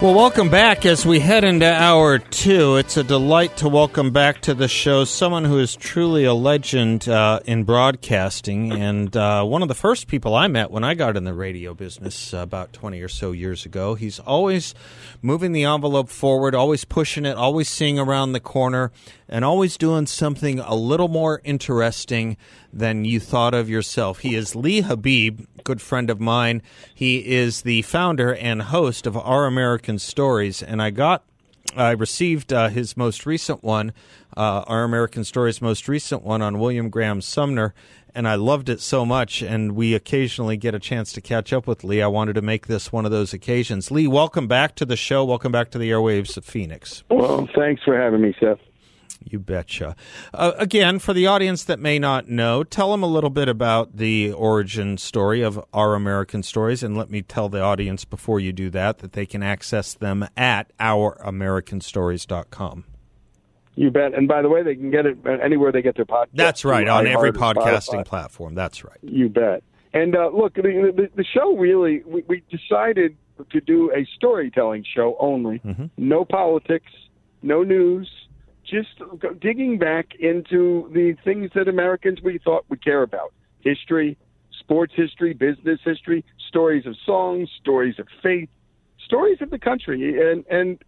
Well, welcome back as we head into hour two. It's a delight to welcome back to the show someone who is truly a legend uh, in broadcasting and uh, one of the first people I met when I got in the radio business uh, about 20 or so years ago. He's always moving the envelope forward, always pushing it, always seeing around the corner, and always doing something a little more interesting than you thought of yourself. He is Lee Habeeb, good friend of mine. He is the founder and host of Our American Stories, and I got I received uh, his most recent one, uh, Our American Stories' most recent one on William Graham Sumner, and I loved it so much. And we occasionally get a chance to catch up with Lee. I wanted to make this one of those occasions. Lee, welcome back to the show. Welcome back to the airwaves of Phoenix. Well, thanks for having me, Seth. You betcha. Uh, again, for the audience that may not know, tell them a little bit about the origin story of Our American Stories, and let me tell the audience before you do that that they can access them at ouramericanstories.com. You bet. And by the way, they can get it anywhere they get their podcast. That's right, on every podcasting platform. That's right. You bet. And uh, look, the, the, the, show really, we, we, decided to do a storytelling show only. Mm-hmm. No politics, no news, just digging back into the things that Americans we thought would care about history, sports history, business history, stories of songs, stories of faith, stories of the country. And, and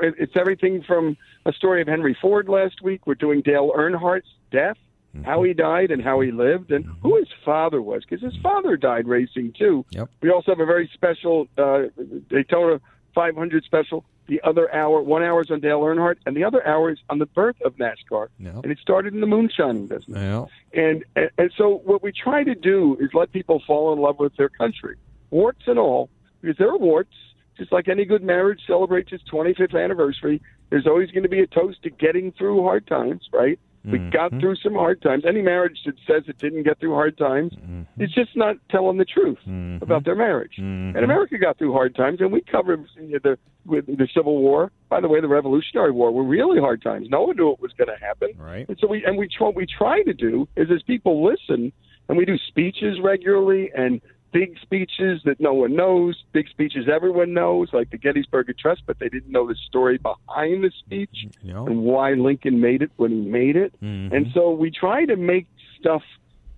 it's everything from a story of Henry Ford last week. We're doing Dale Earnhardt's death. Mm-hmm. How he died and how he lived, and mm-hmm. who his father was, because his father died racing too. Yep. We also have a very special uh, Daytona 500 special the other hour, one hour is on Dale Earnhardt, and the other hour is on the birth of NASCAR. Yep. And it started in the moonshining business. Yep. And, and and so what we try to do is let people fall in love with their country, warts and all, because there are warts. Just like any good marriage celebrates its 25th anniversary, there's always going to be a toast to getting through hard times, right? We mm-hmm. got through some hard times. Any marriage that says it didn't get through hard times mm-hmm. is just not telling the truth mm-hmm. about their marriage. Mm-hmm. And America got through hard times, and we covered the with the Civil War. By the way, the Revolutionary War were really hard times. No one knew it was going to happen. Right. And so we and we what we try to do is as people listen, and we do speeches regularly and big speeches that no one knows, big speeches everyone knows, like the Gettysburg Address, but they didn't know the story behind the speech yep. and why Lincoln made it when he made it. Mm-hmm. And so we try to make stuff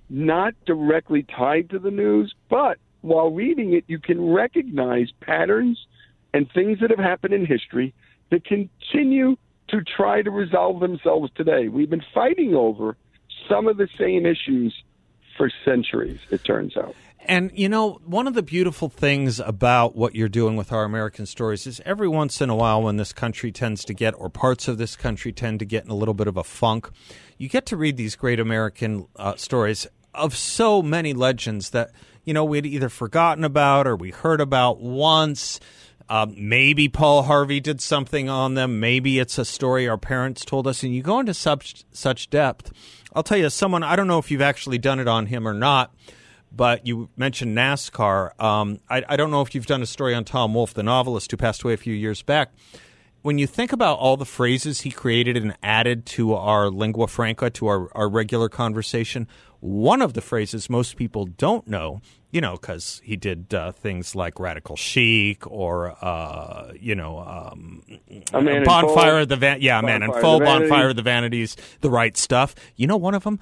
not directly tied to the news, but while reading it, you can recognize patterns and things that have happened in history that continue to try to resolve themselves today. We've been fighting over some of the same issues for centuries, it turns out. And you know, one of the beautiful things about what you're doing with our American stories is every once in a while, when this country tends to get, or parts of this country tend to get in a little bit of a funk, you get to read these great American uh, stories of so many legends that you know we'd either forgotten about or we heard about once. Um, maybe Paul Harvey did something on them. Maybe it's a story our parents told us, and you go into such such depth. I'll tell you, someone I don't know if you've actually done it on him or not but you mentioned NASCAR. Um, I, I, don't know if you've done a story on Tom Wolfe, the novelist who passed away a few years back. When you think about all the phrases he created and added to our lingua franca, to our, our regular conversation, one of the phrases most people don't know, you know, because he did uh, things like radical chic or, uh, you know, um, bonfire of the van, yeah, man, and full bonfire of the vanities, the right stuff. You know, one of them,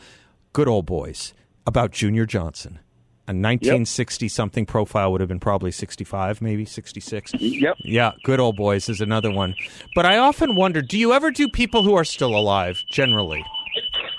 good old boys. About Junior Johnson. A 1960 yep. something profile would have been probably 65 maybe 66 yep. Yeah good old boys is another one. But i often wonder do you ever do people who are still alive generally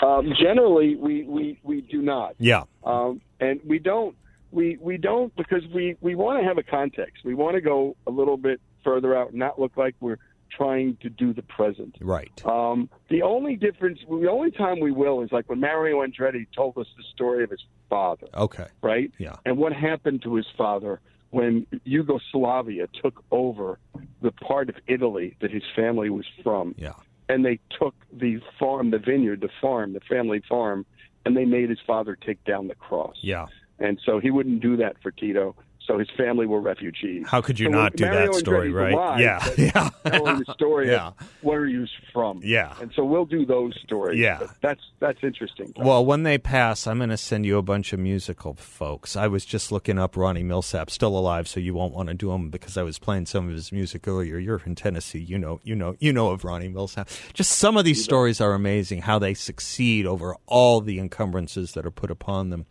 um, generally we, we we do not yeah um, and we don't we we don't because we we want to have a context we want to go a little bit further out and not look like we're trying to do the present. Right. Um, the only difference, the only time we will is like when Mario Andretti told us the story of his father. Okay. Right? Yeah. And what happened to his father when Yugoslavia took over the part of Italy that his family was from. Yeah. And they took the farm, the vineyard, the farm, the family farm, and they made his father take down the cross. Yeah. And so he wouldn't do that for Tito. So his family were refugees. How could you So not do Mario that story, right? alive, Yeah, yeah. telling the story Yeah. of where he was from. Yeah. And so we'll do those stories. Yeah. But that's that's interesting. Well, when they pass, I'm going to send you a bunch of musical folks. I was just looking up Ronnie Milsap, still alive, so you won't want to do him because I was playing some of his music earlier. You're in Tennessee, you know, you know, you know of Ronnie Milsap. Just some of these stories are amazing. How they succeed over all the encumbrances that are put upon them.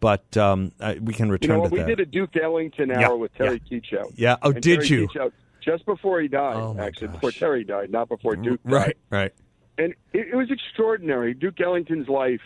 But um, we can you return know what? to We that. did a Duke Ellington Yeah, hour with Terry Teachout. Yeah. Oh, And did Terry you? Teachout, just before he died, Oh, actually, gosh. before Terry died, not before Duke died. right, right. and it, it was extraordinary. Duke Ellington's life,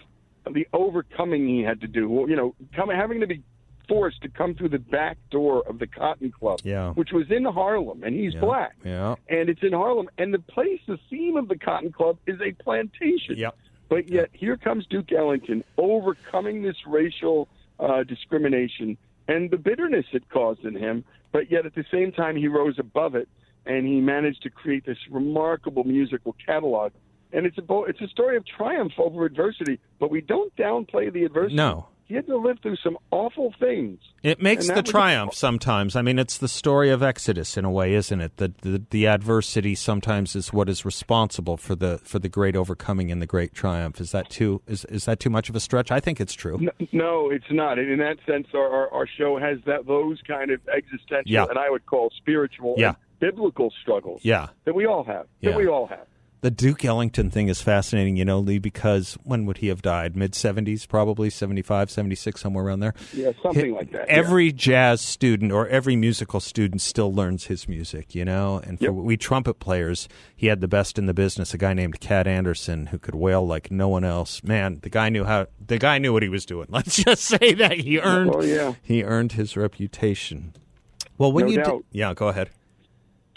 the overcoming he had to do. You know, coming having to be forced to come through the back door of the Cotton Club, Yeah. which was in Harlem, and he's Yeah, black, yeah. and it's in Harlem, and the place, the theme of the Cotton Club is a plantation. Yep. But yet here comes Duke Ellington overcoming this racial uh, discrimination and the bitterness it caused in him. But yet at the same time, he rose above it and he managed to create this remarkable musical catalog. And it's a it's a story of triumph over adversity, but we don't downplay the adversity. No. He had to live through some awful things. It makes the triumph sometimes. I mean, it's the story of Exodus in a way, isn't it? The, the the adversity sometimes is what is responsible for the for the great overcoming and the great triumph. Is that too is is that too much of a stretch? I think it's true. No, no, it's not. In that sense, our, our, our show has that those kind of existential Yeah. and I would call spiritual Yeah. and biblical struggles Yeah. that we all have. Yeah. That we all have. The Duke Ellington thing is fascinating, you know, Lee, because when would he have died? Mid 70s, probably 75, 76, somewhere around there. Yeah, something like that. yeah. Every jazz student or every musical student still learns his music, you know? And for Yep. we trumpet players, he had the best in the business, a guy named Cat Anderson who could wail like no one else. Man, the guy knew how the guy knew what he was doing. Let's just say that he earned Oh, yeah. he earned his reputation. Well, when No you did, doubt. Yeah, go ahead.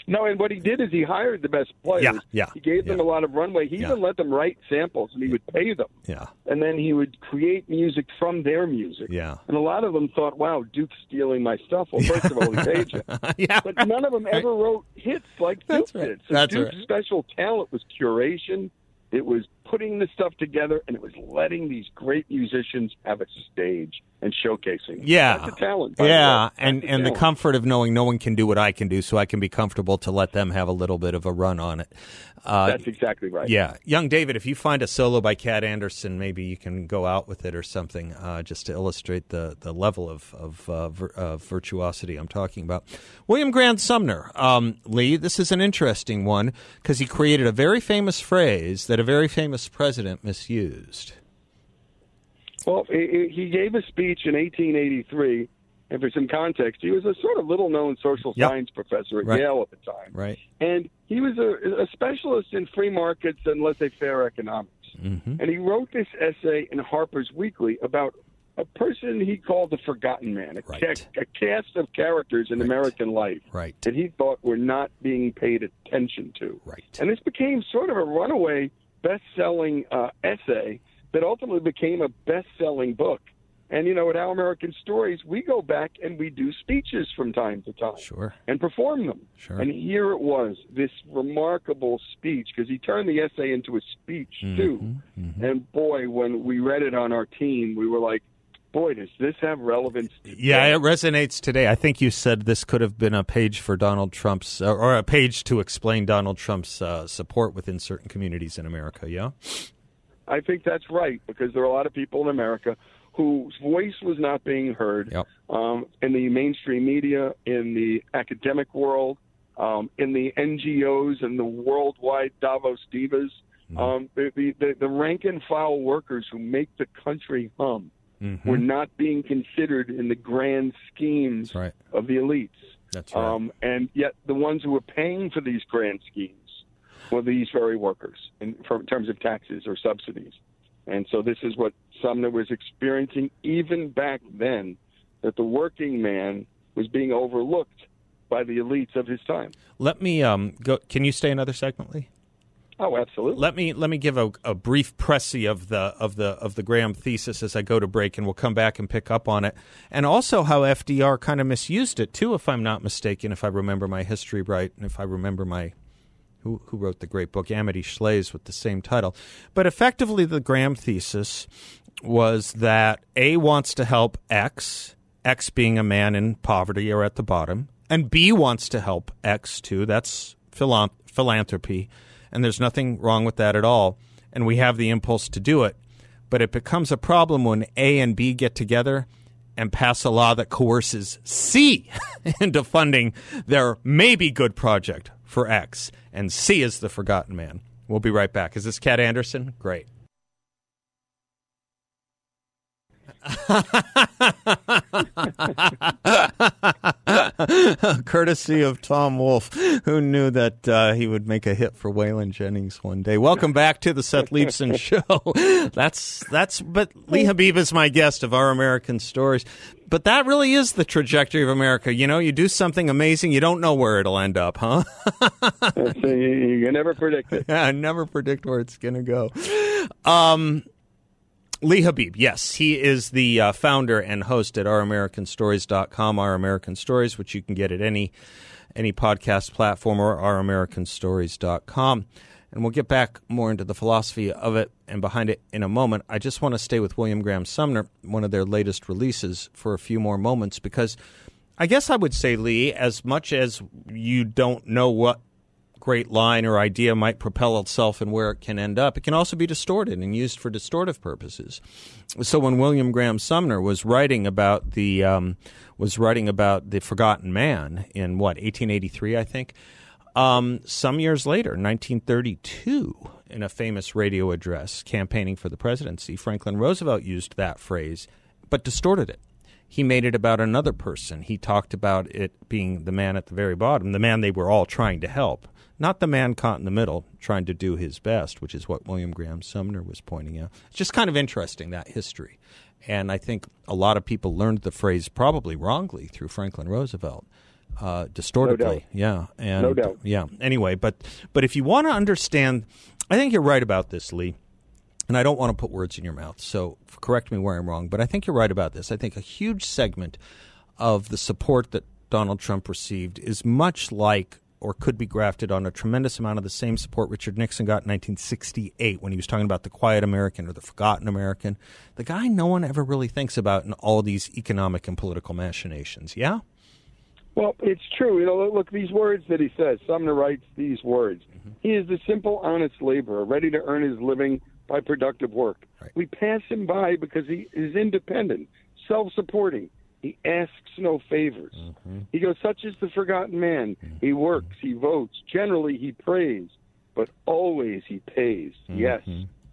No, and what he did is he hired the best players. Yeah, yeah, He gave them yeah. a lot of runway. He Yeah. even let them write samples, and he would pay them. Yeah. And then he would create music from their music. Yeah. And a lot of them thought, "Wow, Duke's stealing my stuff." Well, first of all, he paid you. yeah. But none of them ever wrote hits like That's Duke right. did. So That's Duke's right. special talent was curation. It was putting the stuff together, and it was letting these great musicians have a stage and showcasing. Yeah, that's a talent. by the yeah, and and the comfort of knowing no one can do what I can do, so I can be comfortable to let them have a little bit of a run on it. Uh, That's exactly right. yeah, young David, if you find a solo by Cat Anderson, maybe you can go out with it or something, uh, just to illustrate the the level of of uh, vir- uh, virtuosity I'm talking about. William Graham Sumner, um, Lee, this is an interesting one because he created a very famous phrase that a very famous president misused. Well, he gave a speech in 1883, and for some context, he was a sort of little-known social Yeah. science professor at Right. Yale at the time, Right. and he was a, a specialist in free markets and laissez-faire economics. Mm-hmm. And he wrote this essay in Harper's Weekly about a person he called the forgotten man, a, Right. ca- a cast of characters in American life Right. that he thought were not being paid attention to. Right. And this became sort of a runaway best-selling uh, essay that ultimately became a best-selling book. And you know, at Our American Stories, we go back and we do speeches from time to time Sure. and perform them. Sure. And here it was, this remarkable speech, because he turned the essay into a speech too. Mm-hmm. And boy, when we read it on our team, we were like, "Boy, does this have relevance?" Yeah, it resonates today. I think you said this could have been a page for Donald Trump's, uh, or a page to explain Donald Trump's uh, support within certain communities in America. Yeah, I think that's right because there are a lot of people in America whose voice was not being heard Yep. um, in the mainstream media, in the academic world, um, in the NGOs, and the worldwide Davos divas. Mm-hmm. Um, the, the, the, the rank and file workers who make the country hum Mm-hmm. were not being considered in the grand schemes right. of the elites. That's right. Um, and yet, the ones who were paying for these grand schemes were these very workers in, for, in terms of taxes or subsidies. And so, this is what Sumner was experiencing even back then that the working man was being overlooked by the elites of his time. Let me um, go. Can you stay another segment, Lee? Oh, absolutely. Let me let me give a, a brief précis of the of the of the Graham thesis as I go to break, and we'll come back and pick up on it, and also how FDR kind of misused it too, if I'm not mistaken, if I remember my history right, and if I remember my who who wrote the great book Amity Shlaes with the same title, but effectively the Graham thesis was that A wants to help X, X being a man in poverty or at the bottom, and B wants to help X too. That's philanthropy and there's nothing wrong with that at all. And we have the impulse to do it. But it becomes a problem when A and B get together and pass a law that coerces C into funding their maybe good project for X. And C is the forgotten man. We'll be right back. Is this Cat Anderson? Great. Courtesy of Tom Wolfe, who knew that uh, he would make a hit for Waylon Jennings one day. Welcome back to the Seth Leibsohn Show. That's that's. But Lee Habeeb is my guest of Our American Stories. But that really is the trajectory of America. You know, you do something amazing, you don't know where it'll end up, huh? you, you never predict it. Yeah, I never predict where it's going to go. Um, Lee Habeeb, yes. He is the uh, founder and host at ouramericanstories.com, Our American Stories, which you can get at any any podcast platform or ouramericanstories.com. And we'll get back more into the philosophy of it and behind it in a moment. I just want to stay with William Graham Sumner, one of their latest releases, for a few more moments because I guess I would say, Lee, as much as you don't know what great line or idea might propel itself and where it can end up. It can also be distorted and used for distortive purposes. So when William Graham Sumner was writing about the um, was writing about the Forgotten Man in what 1883, I think. Um, some years later, 1932, in a famous radio address campaigning for the presidency, Franklin Roosevelt used that phrase, but distorted it he made it about another person. He talked about it being the man at the very bottom, the man they were all trying to help not the man caught in the middle trying to do his best, which is what William Graham Sumner was pointing out. It's just kind of interesting that history. And I think a lot of people learned the phrase probably wrongly through Franklin Roosevelt. Uh, distortedly, no yeah, and no doubt, yeah. Anyway, but but if you want to understand, I think you're right about this, Lee and I don't want to put words in your mouth, so correct me where I'm wrong, but I think you're right about this. I think a huge segment of the support that Donald Trump received is much like or could be grafted on a tremendous amount of the same support Richard Nixon got in 1968 when he was talking about the quiet American or the forgotten American. The guy no one ever really thinks about in all these economic and political machinations. Yeah? Well, it's true. You know, look, these words that he says, Sumner writes these words. Mm-hmm. He is the simple, honest laborer, ready to earn his living by productive work. Right. We pass him by because he is independent, self supporting, he asks no favors. Mm-hmm. He goes, such is the forgotten man. Mm-hmm. He works, he votes. Generally, he prays, but always he pays. Mm-hmm. Yes,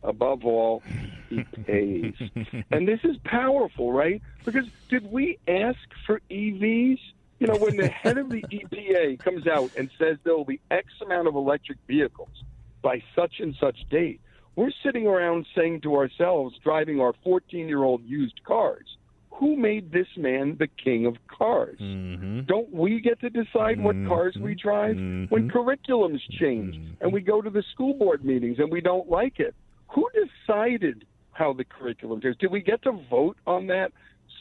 above all, he pays. and this is powerful, right? Because did we ask for EVs? You know, when the head of the EPA comes out and says there will be X amount of electric vehicles by such and such date, we're sitting around saying to ourselves, driving our 14 year old used cars, who made this man the king of cars? Mm-hmm. Don't we get to decide mm-hmm. what cars we drive? Mm-hmm. When curriculums change and mm-hmm. we go to the school board meetings and we don't like it, who decided how the curriculum is? Did we get to vote on that?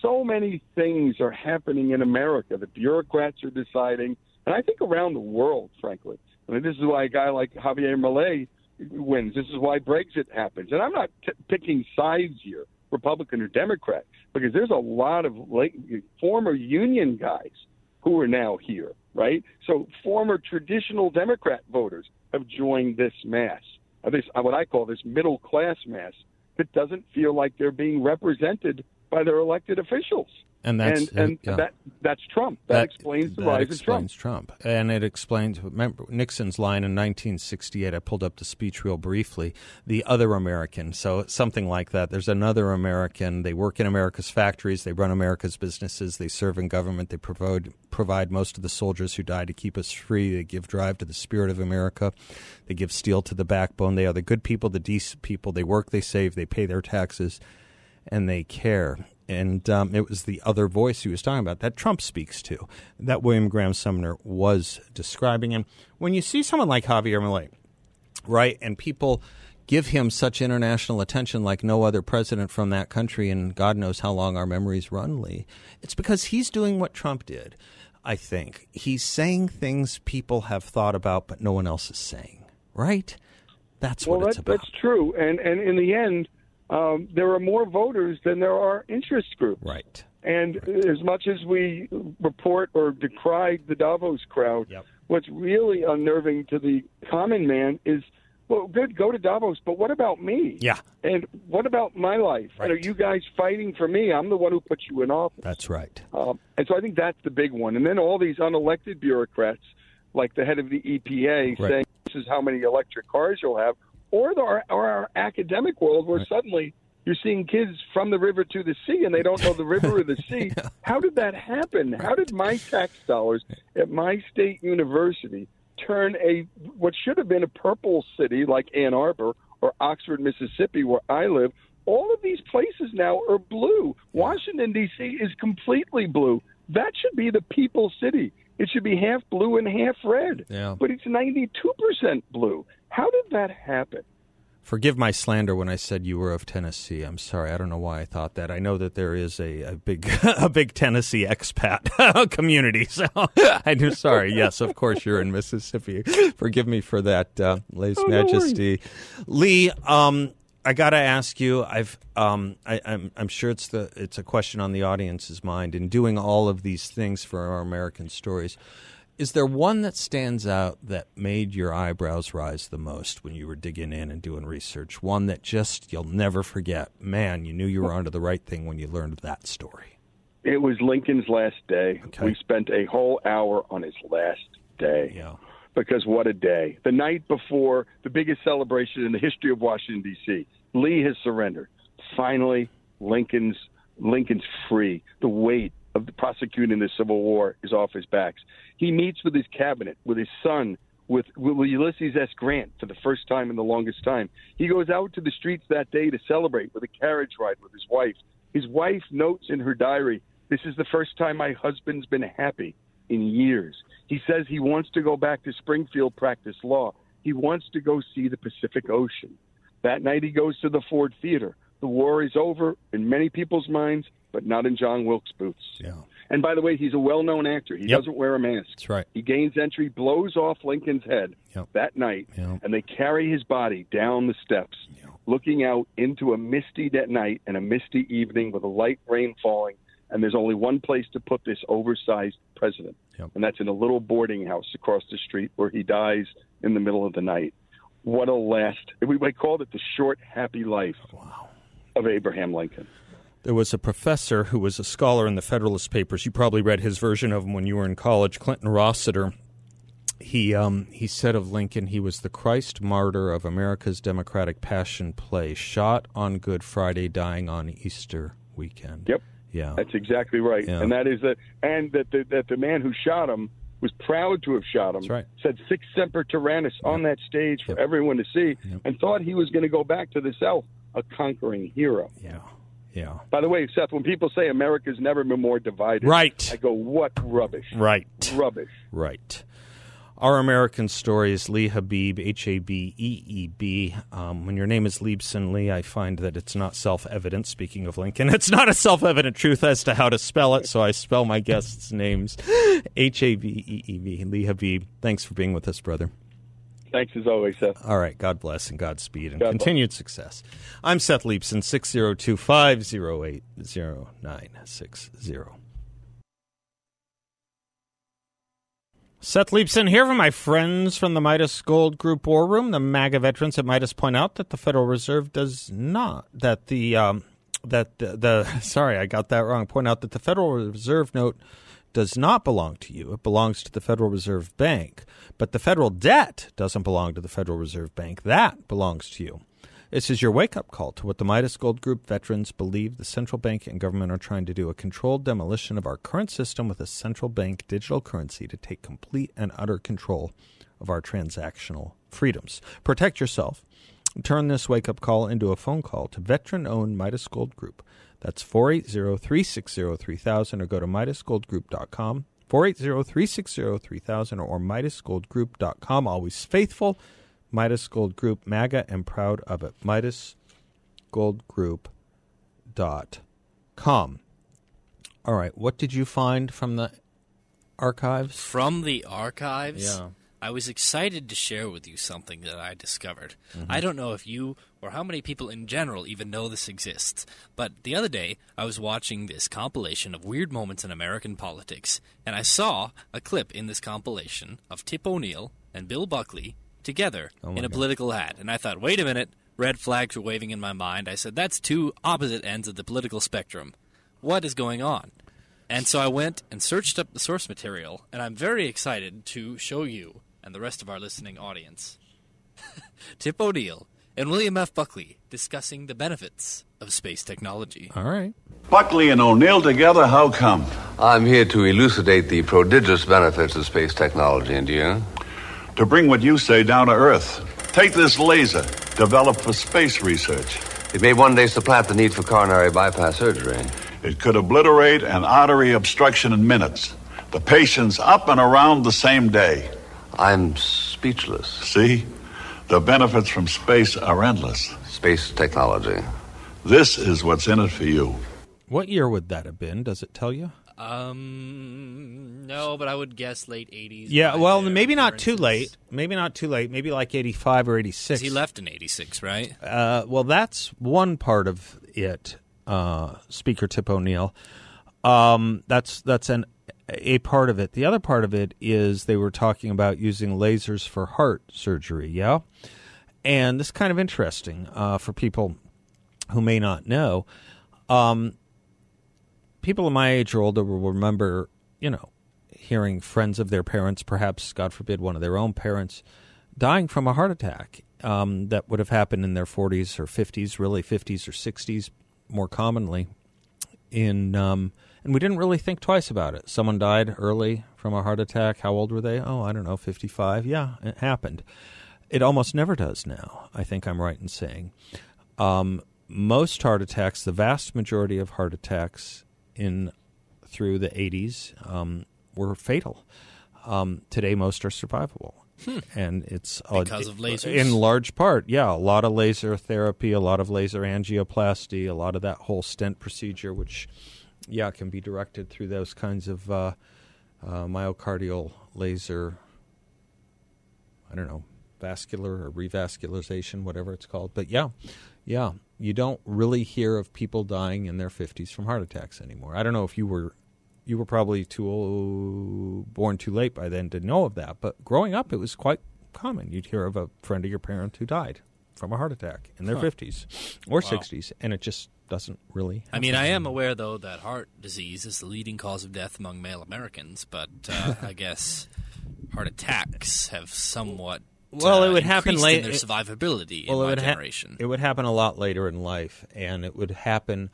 So many things are happening in America. The bureaucrats are deciding, and I think around the world, frankly. I mean, this is why a guy like Javier Milei wins. This is why Brexit happens. And I'm not t- picking sides here. Republican or Democrat, because there's a lot of like, former union guys who are now here, right? So former traditional Democrat voters have joined this mass, this what I call this middle class mass that doesn't feel like they're being represented by their elected officials. And that's and, and yeah. that that's Trump. That, that explains the that rise explains of Trump. Trump. And it explains remember Nixon's line in 1968. I pulled up the speech real briefly. The other American. So something like that. There's another American. They work in America's factories. They run America's businesses. They serve in government. They provide provide most of the soldiers who die to keep us free. They give drive to the spirit of America. They give steel to the backbone. They are the good people, the decent people. They work. They save. They pay their taxes, and they care and um, it was the other voice he was talking about that Trump speaks to, that William Graham Sumner was describing. And when you see someone like Javier Milei, right? And people give him such international attention like no other president from that country, and God knows how long our memories run, Lee. It's because he's doing what Trump did, I think. He's saying things people have thought about, but no one else is saying, right? That's well, what it's about. that's true. And, and in the end, um, there are more voters than there are interest groups. Right. And as much as we report or decry the Davos crowd, Yep. what's really unnerving to the common man is, well, good, go to Davos, but what about me? Yeah. And what about my life? And are you guys fighting for me? I'm the one who put you in office. That's right. Um, and so I think that's the big one. And then all these unelected bureaucrats, like the head of the EPA, Right. saying this is how many electric cars you'll have, or, the, or our academic world where suddenly you're seeing kids from the river to the sea and they don't know the river or the sea. How did that happen? How did my tax dollars at my state university turn a what should have been a purple city like Ann Arbor or Oxford, Mississippi, where I live? All of these places now are blue. Washington D.C. is completely blue. That should be the people's city. It should be half blue and half red. Yeah. But it's 92% blue. How did that happen? Forgive my slander when I said you were of Tennessee. I'm sorry. I don't know why I thought that. I know that there is a, a big a big Tennessee expat community. So I'm sorry. Yes, of course you're in Mississippi. Forgive me for that, uh, Oh, no Majesty. Lee, um, I got to ask you. I've um, I, I'm I'm sure it's the it's a question on the audience's mind. In doing all of these things for our American stories, is there one that stands out that made your eyebrows rise the most when you were digging in and doing research? One that just you'll never forget. Man, you knew you were onto the right thing when you learned that story. It was Lincoln's last day. Okay. We spent a whole hour on his last day. Yeah. Because what a day. The night before the biggest celebration in the history of Washington D.C. Lee has surrendered. Finally, Lincoln's Lincoln's free. The weight of the prosecuting the Civil War is off his backs. He meets with his cabinet, with his son, with, with Ulysses S. Grant for the first time in the longest time. He goes out to the streets that day to celebrate with a carriage ride with his wife. His wife notes in her diary, "This is the first time my husband's been happy in years." He says he wants to go back to Springfield practice law. He wants to go see the Pacific Ocean. That night he goes to the Ford Theater. The war is over in many people's minds, but not in John Wilkes Booth's. Yeah. And by the way, he's a well-known actor. He Yep. doesn't wear a mask. That's right. He gains entry, blows off Lincoln's head Yep. that night, Yep. and they carry his body down the steps, looking out into a misty night and a misty evening with a light rain falling. And there's only one place to put this oversized president, and that's in a little boarding house across the street where he dies in the middle of the night. What a last! We, called it the short, happy life of Abraham Lincoln. There was a professor who was a scholar in the Federalist Papers. You probably read his version of him when you were in college, Clinton Rossiter. He um, he said of Lincoln, he was the Christ martyr of America's Democratic Passion play, shot on Good Friday, dying on Easter weekend. Yep. Yeah. That's exactly right, Yeah. and that is that, and that the, that the man who shot him was proud to have shot him. That's right. Said sic Semper Tyrannis" on that stage for everyone to see, and thought he was going to go back to the South a conquering hero. yeah. Yeah. By the way, Seth, when people say America's never been more divided, Right. I go, "What rubbish! Right. Rubbish!" Right. Our American story is Lee Habeeb, H A B E E B. Um, when your name is Leibsohn Lee, I find that it's not self evident. Speaking of Lincoln, it's not a self evident truth as to how to spell it, so I spell my guests' names H A B E E B. Lee Habeeb, thanks for being with us, brother. Thanks as always, Seth. All right. God bless and Godspeed and God bless. continued success. I'm Seth Leibsohn, 602 508 0960. Seth Leibsohn here from my friends from the Midas Gold Group War Room. The MAGA veterans at Midas point out that the Federal Reserve does not, that the, um, that the, the, sorry, I got that wrong. Point out that the Federal Reserve note does not belong to you. It belongs to the Federal Reserve Bank. But the federal debt doesn't belong to the Federal Reserve Bank. That belongs to you. This is your wake up call to what the Midas Gold Group veterans believe the central bank and government are trying to do a controlled demolition of our current system with a central bank digital currency to take complete and utter control of our transactional freedoms. Protect yourself. Turn this wake up call into a phone call to veteran owned Midas Gold Group. That's 480 360 3000 or go to MidasGoldGroup.com. 480 360 3000 or MidasGoldGroup.com. Always faithful, Midas Gold Group, MAGA, and proud of it. Midas Gold Group dot com. All right, what did you find from the archives? From the archives? Yeah. I was excited to share with you something that I discovered. Mm-hmm. I don't know if you or how many people in general even know this exists, but the other day I was watching this compilation of weird moments in American politics, and I saw a clip in this compilation of Tip O'Neill and Bill Buckley together Oh in a political ad. And I thought, wait a minute, red flags were waving in my mind. I said, that's two opposite ends of the political spectrum. What is going on? And so I went and searched up the source material, and I'm very excited to show you and the rest of our listening audience Tip O'Neill and William F. Buckley discussing the benefits of space technology. All right. Buckley and O'Neill together, how come? I'm here to elucidate the prodigious benefits of space technology, and you? To bring what you say down to Earth. Take this laser, developed for space research. It may one day supplant the need for coronary bypass surgery. It could obliterate an artery obstruction in minutes. The patient's up and around the same day. I'm speechless. See? The benefits from space are endless. Space technology. This is what's in it for you. What year would that have been? Does it tell you? Um, no, but I would guess late 80s. Yeah, well, there, maybe for not too instance. late. Maybe not too late. Maybe like 85 or 86. He left in 86, right? Uh, well, that's one part of it, uh, Speaker Tip O'Neill. Um, that's that's an a part of it. The other part of it is they were talking about using lasers for heart surgery. Yeah, and this is kind of interesting uh, for people who may not know. Um, people of my age or older will remember, you know, hearing friends of their parents, perhaps God forbid, one of their own parents, dying from a heart attack um, that would have happened in their 40s or 50s, really 50s or 60s, more commonly. In um, and we didn't really think twice about it. Someone died early from a heart attack. How old were they? Oh, I don't know, 55. Yeah, it happened. It almost never does now. I think I'm right in saying. Um, most heart attacks, the vast majority of heart attacks in through the 80s um, were fatal. Um, today, most are survivable. And it's uh, Because of lasers? In large part, yeah. A lot of laser therapy, a lot of laser angioplasty, a lot of that whole stent procedure, which, yeah, can be directed through those kinds of uh, uh, myocardial laser, I don't know, vascular or revascularization, whatever it's called. But yeah, yeah, you don't really hear of people dying in their 50s from heart attacks anymore. I don't know if you were you were probably too old, born too late by then to know of that, but growing up it was quite common. You'd hear of a friend of your parent who died from a heart attack in their 50s or 60s and it just doesn't really I mean, I am aware, though, that heart disease is the leading cause of death among male Americans, but uh, I guess heart attacks have somewhat. Well, uh, it would happen increased late- in their it- survivability well, in it my would ha- generation. it would happen a lot later in life, and it would happen.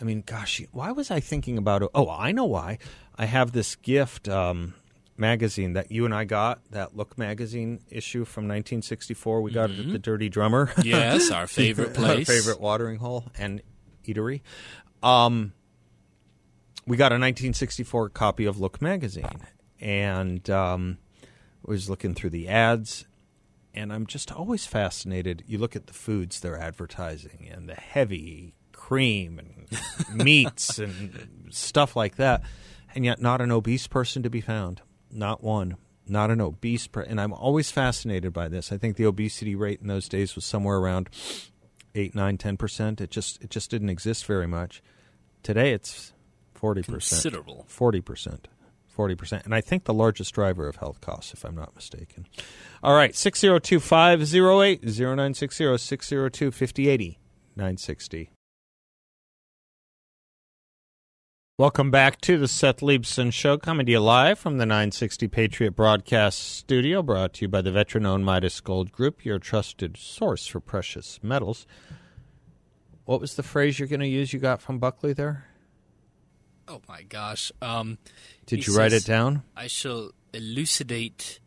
I mean, gosh, why was I thinking about it? Oh, I know why. I have this gift um, magazine that you and I got, that Look magazine issue from 1964. We got it at the Dirty Drummer. yes, our favorite place. Our favorite watering hole and eatery. Um, we got a 1964 copy of Look magazine, and um, was looking through the ads, and I'm just always fascinated. You look at the foods they're advertising and the heavy cream and meats and stuff like that, and yet not an obese person to be found. Not one. Not an obese person. And I'm always fascinated by this. I think the obesity rate in those days was somewhere around eight, nine, ten percent. It just it just didn't exist very much. Today it's forty percent. Considerable. Forty percent. Forty percent. And I think the largest driver of health costs, if I'm not mistaken. All right, 602 508 0960 602 5080 960. Welcome back to the Seth Leibsohn Show, coming to you live from the 960 Patriot Broadcast Studio, brought to you by the veteran owned Midas Gold Group, your trusted source for precious metals. What was the phrase you're going to use you got from Buckley there? Oh my gosh! Um, Did you write it down? I shall elucidate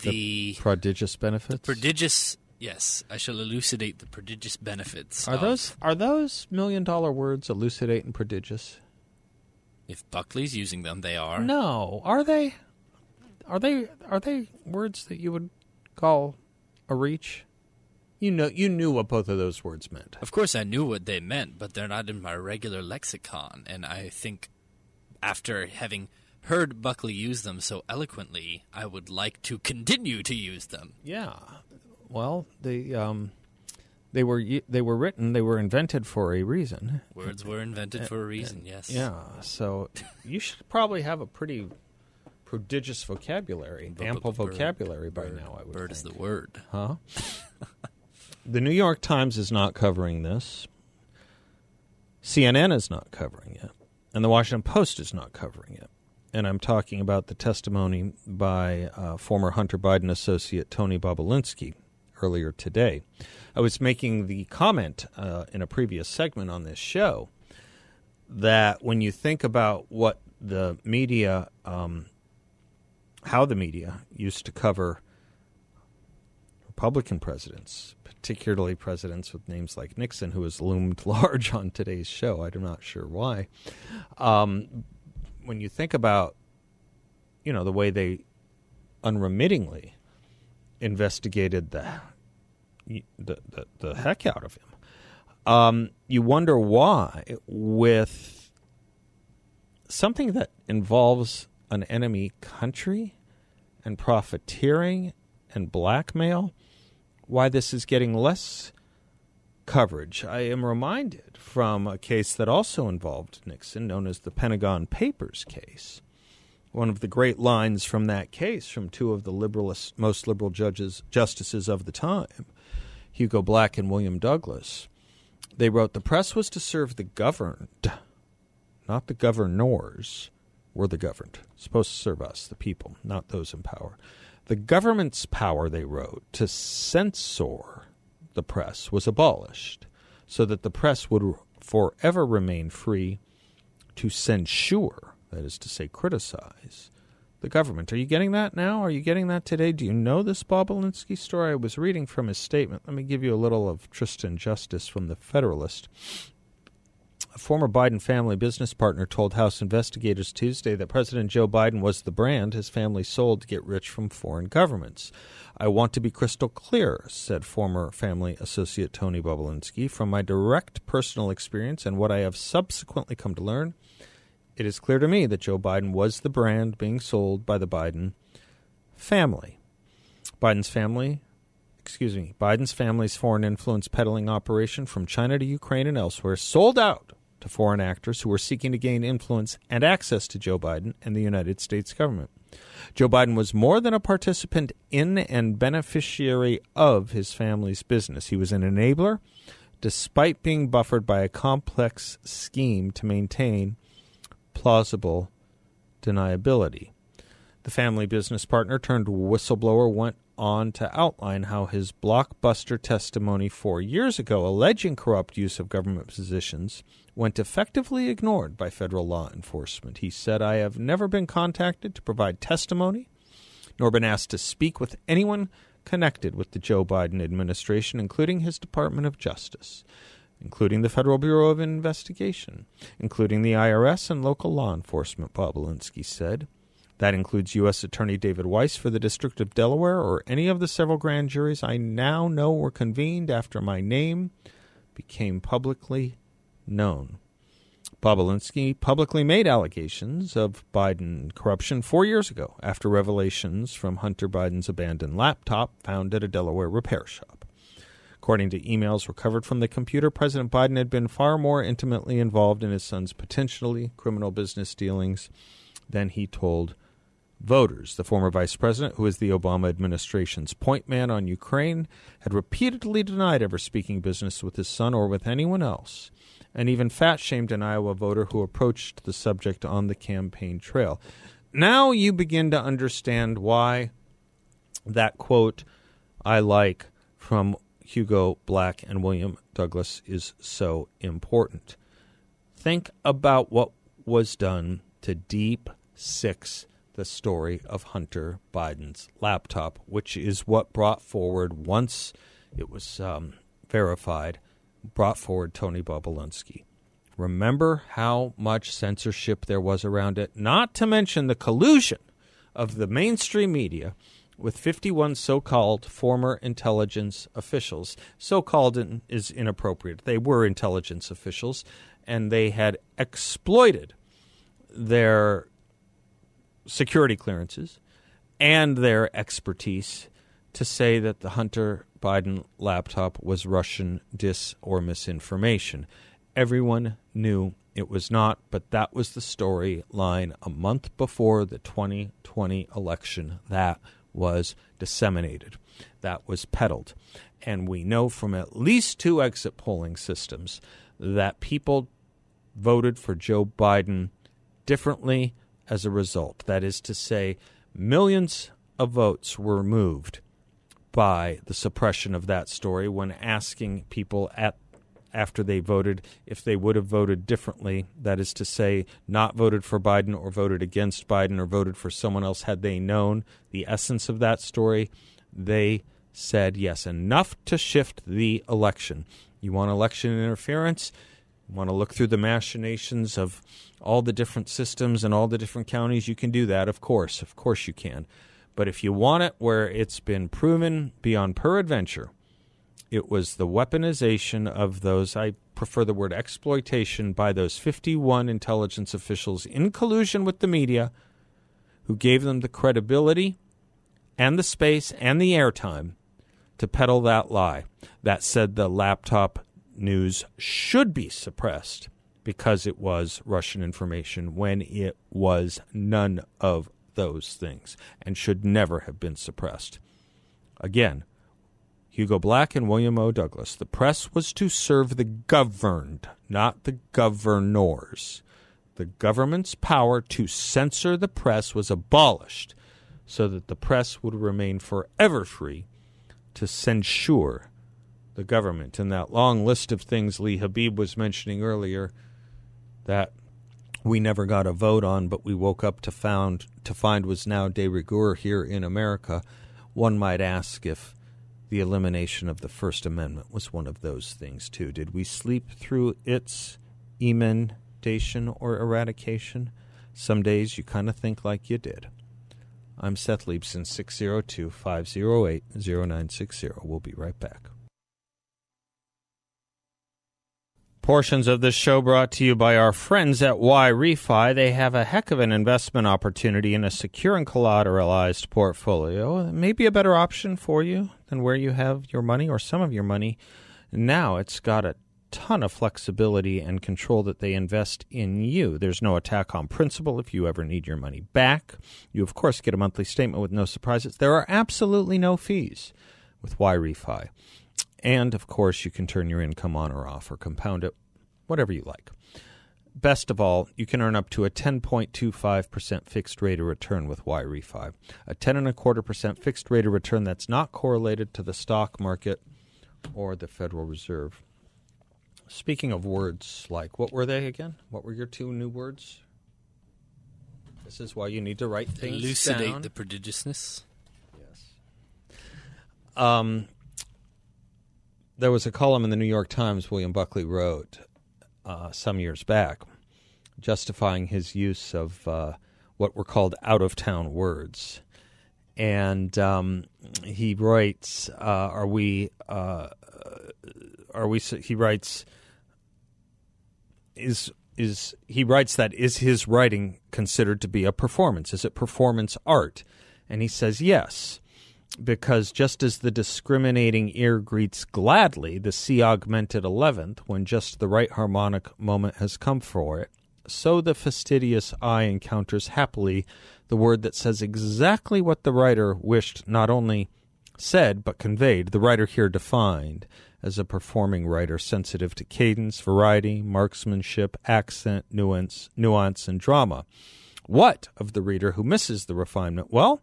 the, Prodigious benefits? prodigious. Yes, I shall elucidate the prodigious benefits. Are of- those are those million dollar words elucidate and prodigious? If Buckley's using them, they are. No, are they? Are they? Are they words that you would call a reach? You know, you knew what both of those words meant. Of course, I knew what they meant, but they're not in my regular lexicon. And I think after having heard Buckley use them so eloquently, I would like to continue to use them. Yeah. Well, the um, they were they were written, they were invented for a reason. Words were invented for a reason. Yes. Yeah. So you should probably have a pretty prodigious vocabulary, ample bird, vocabulary by bird, now. I would Bird is the word. Huh? the New York Times is not covering this. CNN is not covering it. And the Washington Post is not covering it. And I'm talking about the testimony by uh, former Hunter Biden associate Tony Bobulinski earlier today. I was making the comment uh, in a previous segment on this show that when you think about what the media, um, how the media used to cover Republican presidents, particularly presidents with names like Nixon, who has loomed large on today's show. I'm not sure why. Um, when you think about, you know, the way they unremittingly investigated the the, the, the heck out of him, um, you wonder why, with something that involves an enemy country and profiteering and blackmail, why this is getting less coverage. I am reminded from a case that also involved Nixon, known as the Pentagon Papers case. One of the great lines from that case from two of the liberalist, most liberal judges, justices of the time, Hugo Black and William Douglas. They wrote, The press was to serve the governed, not the governors. We're the governed. Supposed to serve us, the people, not those in power. The government's power, they wrote, to censor the press was abolished so that the press would forever remain free to censure, that is to say, criticize the government. Are you getting that now? Are you getting that today? Do you know this Bobulinski story? I was reading from his statement. Let me give you a little of Tristan Justice from the Federalist. A former Biden family business partner told House investigators Tuesday that President Joe Biden was the brand his family sold to get rich from foreign governments. I want to be crystal clear, said former family associate Tony Bobulinski. From my direct personal experience and what I have subsequently come to learn, it is clear to me that Joe Biden was the brand being sold by the Biden family. Biden's family, excuse me, Biden's family's foreign influence peddling operation from China to Ukraine and elsewhere sold out to foreign actors who were seeking to gain influence and access to Joe Biden and the United States government. Joe Biden was more than a participant in and beneficiary of his family's business. He was an enabler, despite being buffered by a complex scheme to maintain plausible deniability. The family business partner turned whistleblower went on to outline how his blockbuster testimony four years ago, alleging corrupt use of government positions, went effectively ignored by federal law enforcement. He said, I have never been contacted to provide testimony, nor been asked to speak with anyone connected with the Joe Biden administration, including his Department of Justice, including the Federal Bureau of Investigation, including the IRS and local law enforcement, Bobulinski said. That includes U.S. Attorney David Weiss for the District of Delaware or any of the several grand juries I now know were convened after my name became publicly known. Bobulinski publicly made allegations of Biden corruption four years ago after revelations from Hunter Biden's abandoned laptop found at a Delaware repair shop. According to emails recovered from the computer, President Biden had been far more intimately involved in his son's potentially criminal business dealings than he told voters. The former vice president, who is the Obama administration's point man on Ukraine, had repeatedly denied ever speaking business with his son or with anyone else, and even fat shamed an Iowa voter who approached the subject on the campaign trail. Now you begin to understand why that quote I like from Hugo Black and William Douglas is so important. Think about what was done to deep six the story of Hunter Biden's laptop, which is what brought forward, once it was um, verified, brought forward Tony Bobulinski. Remember how much censorship there was around it, not to mention the collusion of the mainstream media with 51 so called former intelligence officials. So called is inappropriate. They were intelligence officials, and they had exploited their security clearances and their expertise to say that the Hunter Biden laptop was Russian dis or misinformation. Everyone knew it was not, but that was the storyline a month before the 2020 election. That was disseminated, that was peddled. And we know from at least two exit polling systems that people voted for Joe Biden differently as a result. That is to say, millions of votes were moved by the suppression of that story when asking people at after they voted. If they would have voted differently that is to say not voted for Biden or voted against Biden or voted for someone else had they known the essence of that story they said yes enough to shift the election. You want election interference? You want to look through the machinations of all the different systems and all the different counties? You can do that of course. Of course you can. But if you want it where it's been proven beyond peradventure, it was the weaponization of those, I prefer the word exploitation, by those 51 intelligence officials in collusion with the media who gave them the credibility and the space and the airtime to peddle that lie that said the laptop news should be suppressed because it was Russian information when it was none of those things and should never have been suppressed. Again, Hugo Black and William O. Douglas. The press was to serve the governed, not the governors. The government's power to censor the press was abolished so that the press would remain forever free to censure the government. In that long list of things Lee Habeeb was mentioning earlier, that we never got a vote on, but we woke up to found to find was now de rigueur here in America. One might ask if the elimination of the First Amendment was one of those things too. Did we sleep through its emendation or eradication? Some days you kind of think like you did. I'm Seth Leibsohn, 602 508 0960. We'll be right back. Portions of this show brought to you by our friends at YRefy. They have a heck of an investment opportunity in a secure and collateralized portfolio. It may be a better option for you than where you have your money or some of your money. Now it's got a ton of flexibility and control that they invest in you. There's no attack on principle if you ever need your money back. You, of course, get a monthly statement with no surprises. There are absolutely no fees with YRefy. And of course, you can turn your income on or off or compound it, whatever you like. Best of all, you can earn up to a 10.25% fixed rate of return with 10 and a quarter percent fixed rate of return that's not correlated to the stock market or the Federal Reserve. Speaking of words like, what were they again? What were your two new words? This is why you need to write things Elucidate down. the prodigiousness. Yes. Um, there was a column in the New York Times William Buckley wrote uh, some years back, justifying his use of uh, what were called out of town words. And um, he writes, uh, "Are we? Uh, are we?" He writes, "Is is he writes that is his writing considered to be a performance? Is it performance art?" And he says, "Yes." Because just as the discriminating ear greets gladly the C augmented eleventh when just the right harmonic moment has come for it, so the fastidious eye encounters happily the word that says exactly what the writer wished not only said but conveyed. The writer here defined as a performing writer sensitive to cadence, variety, marksmanship, accent, nuance, nuance, and drama. What of the reader who misses the refinement? Well,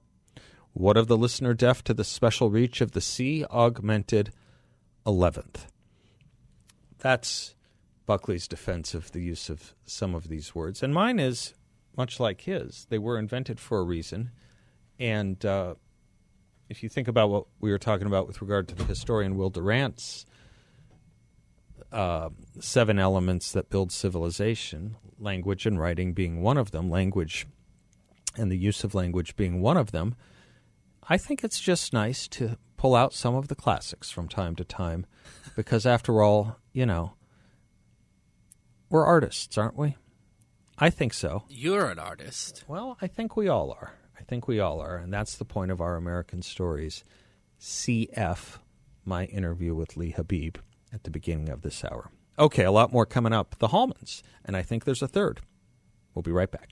what of the listener deaf to the special reach of the C augmented 11th? That's Buckley's defense of the use of some of these words. And mine is much like his. They were invented for a reason. And uh, if you think about what we were talking about with regard to the historian Will Durant's uh, seven elements that build civilization, language and writing being one of them, language and the use of language being one of them, I think it's just nice to pull out some of the classics from time to time because, after all, you know, we're artists, aren't we? I think so. You're an artist. Well, I think we all are. I think we all are. And that's the point of our American Stories. CF, my interview with Lee Habeeb at the beginning of this hour. Okay, a lot more coming up. The Hallmans. And I think there's a third. We'll be right back.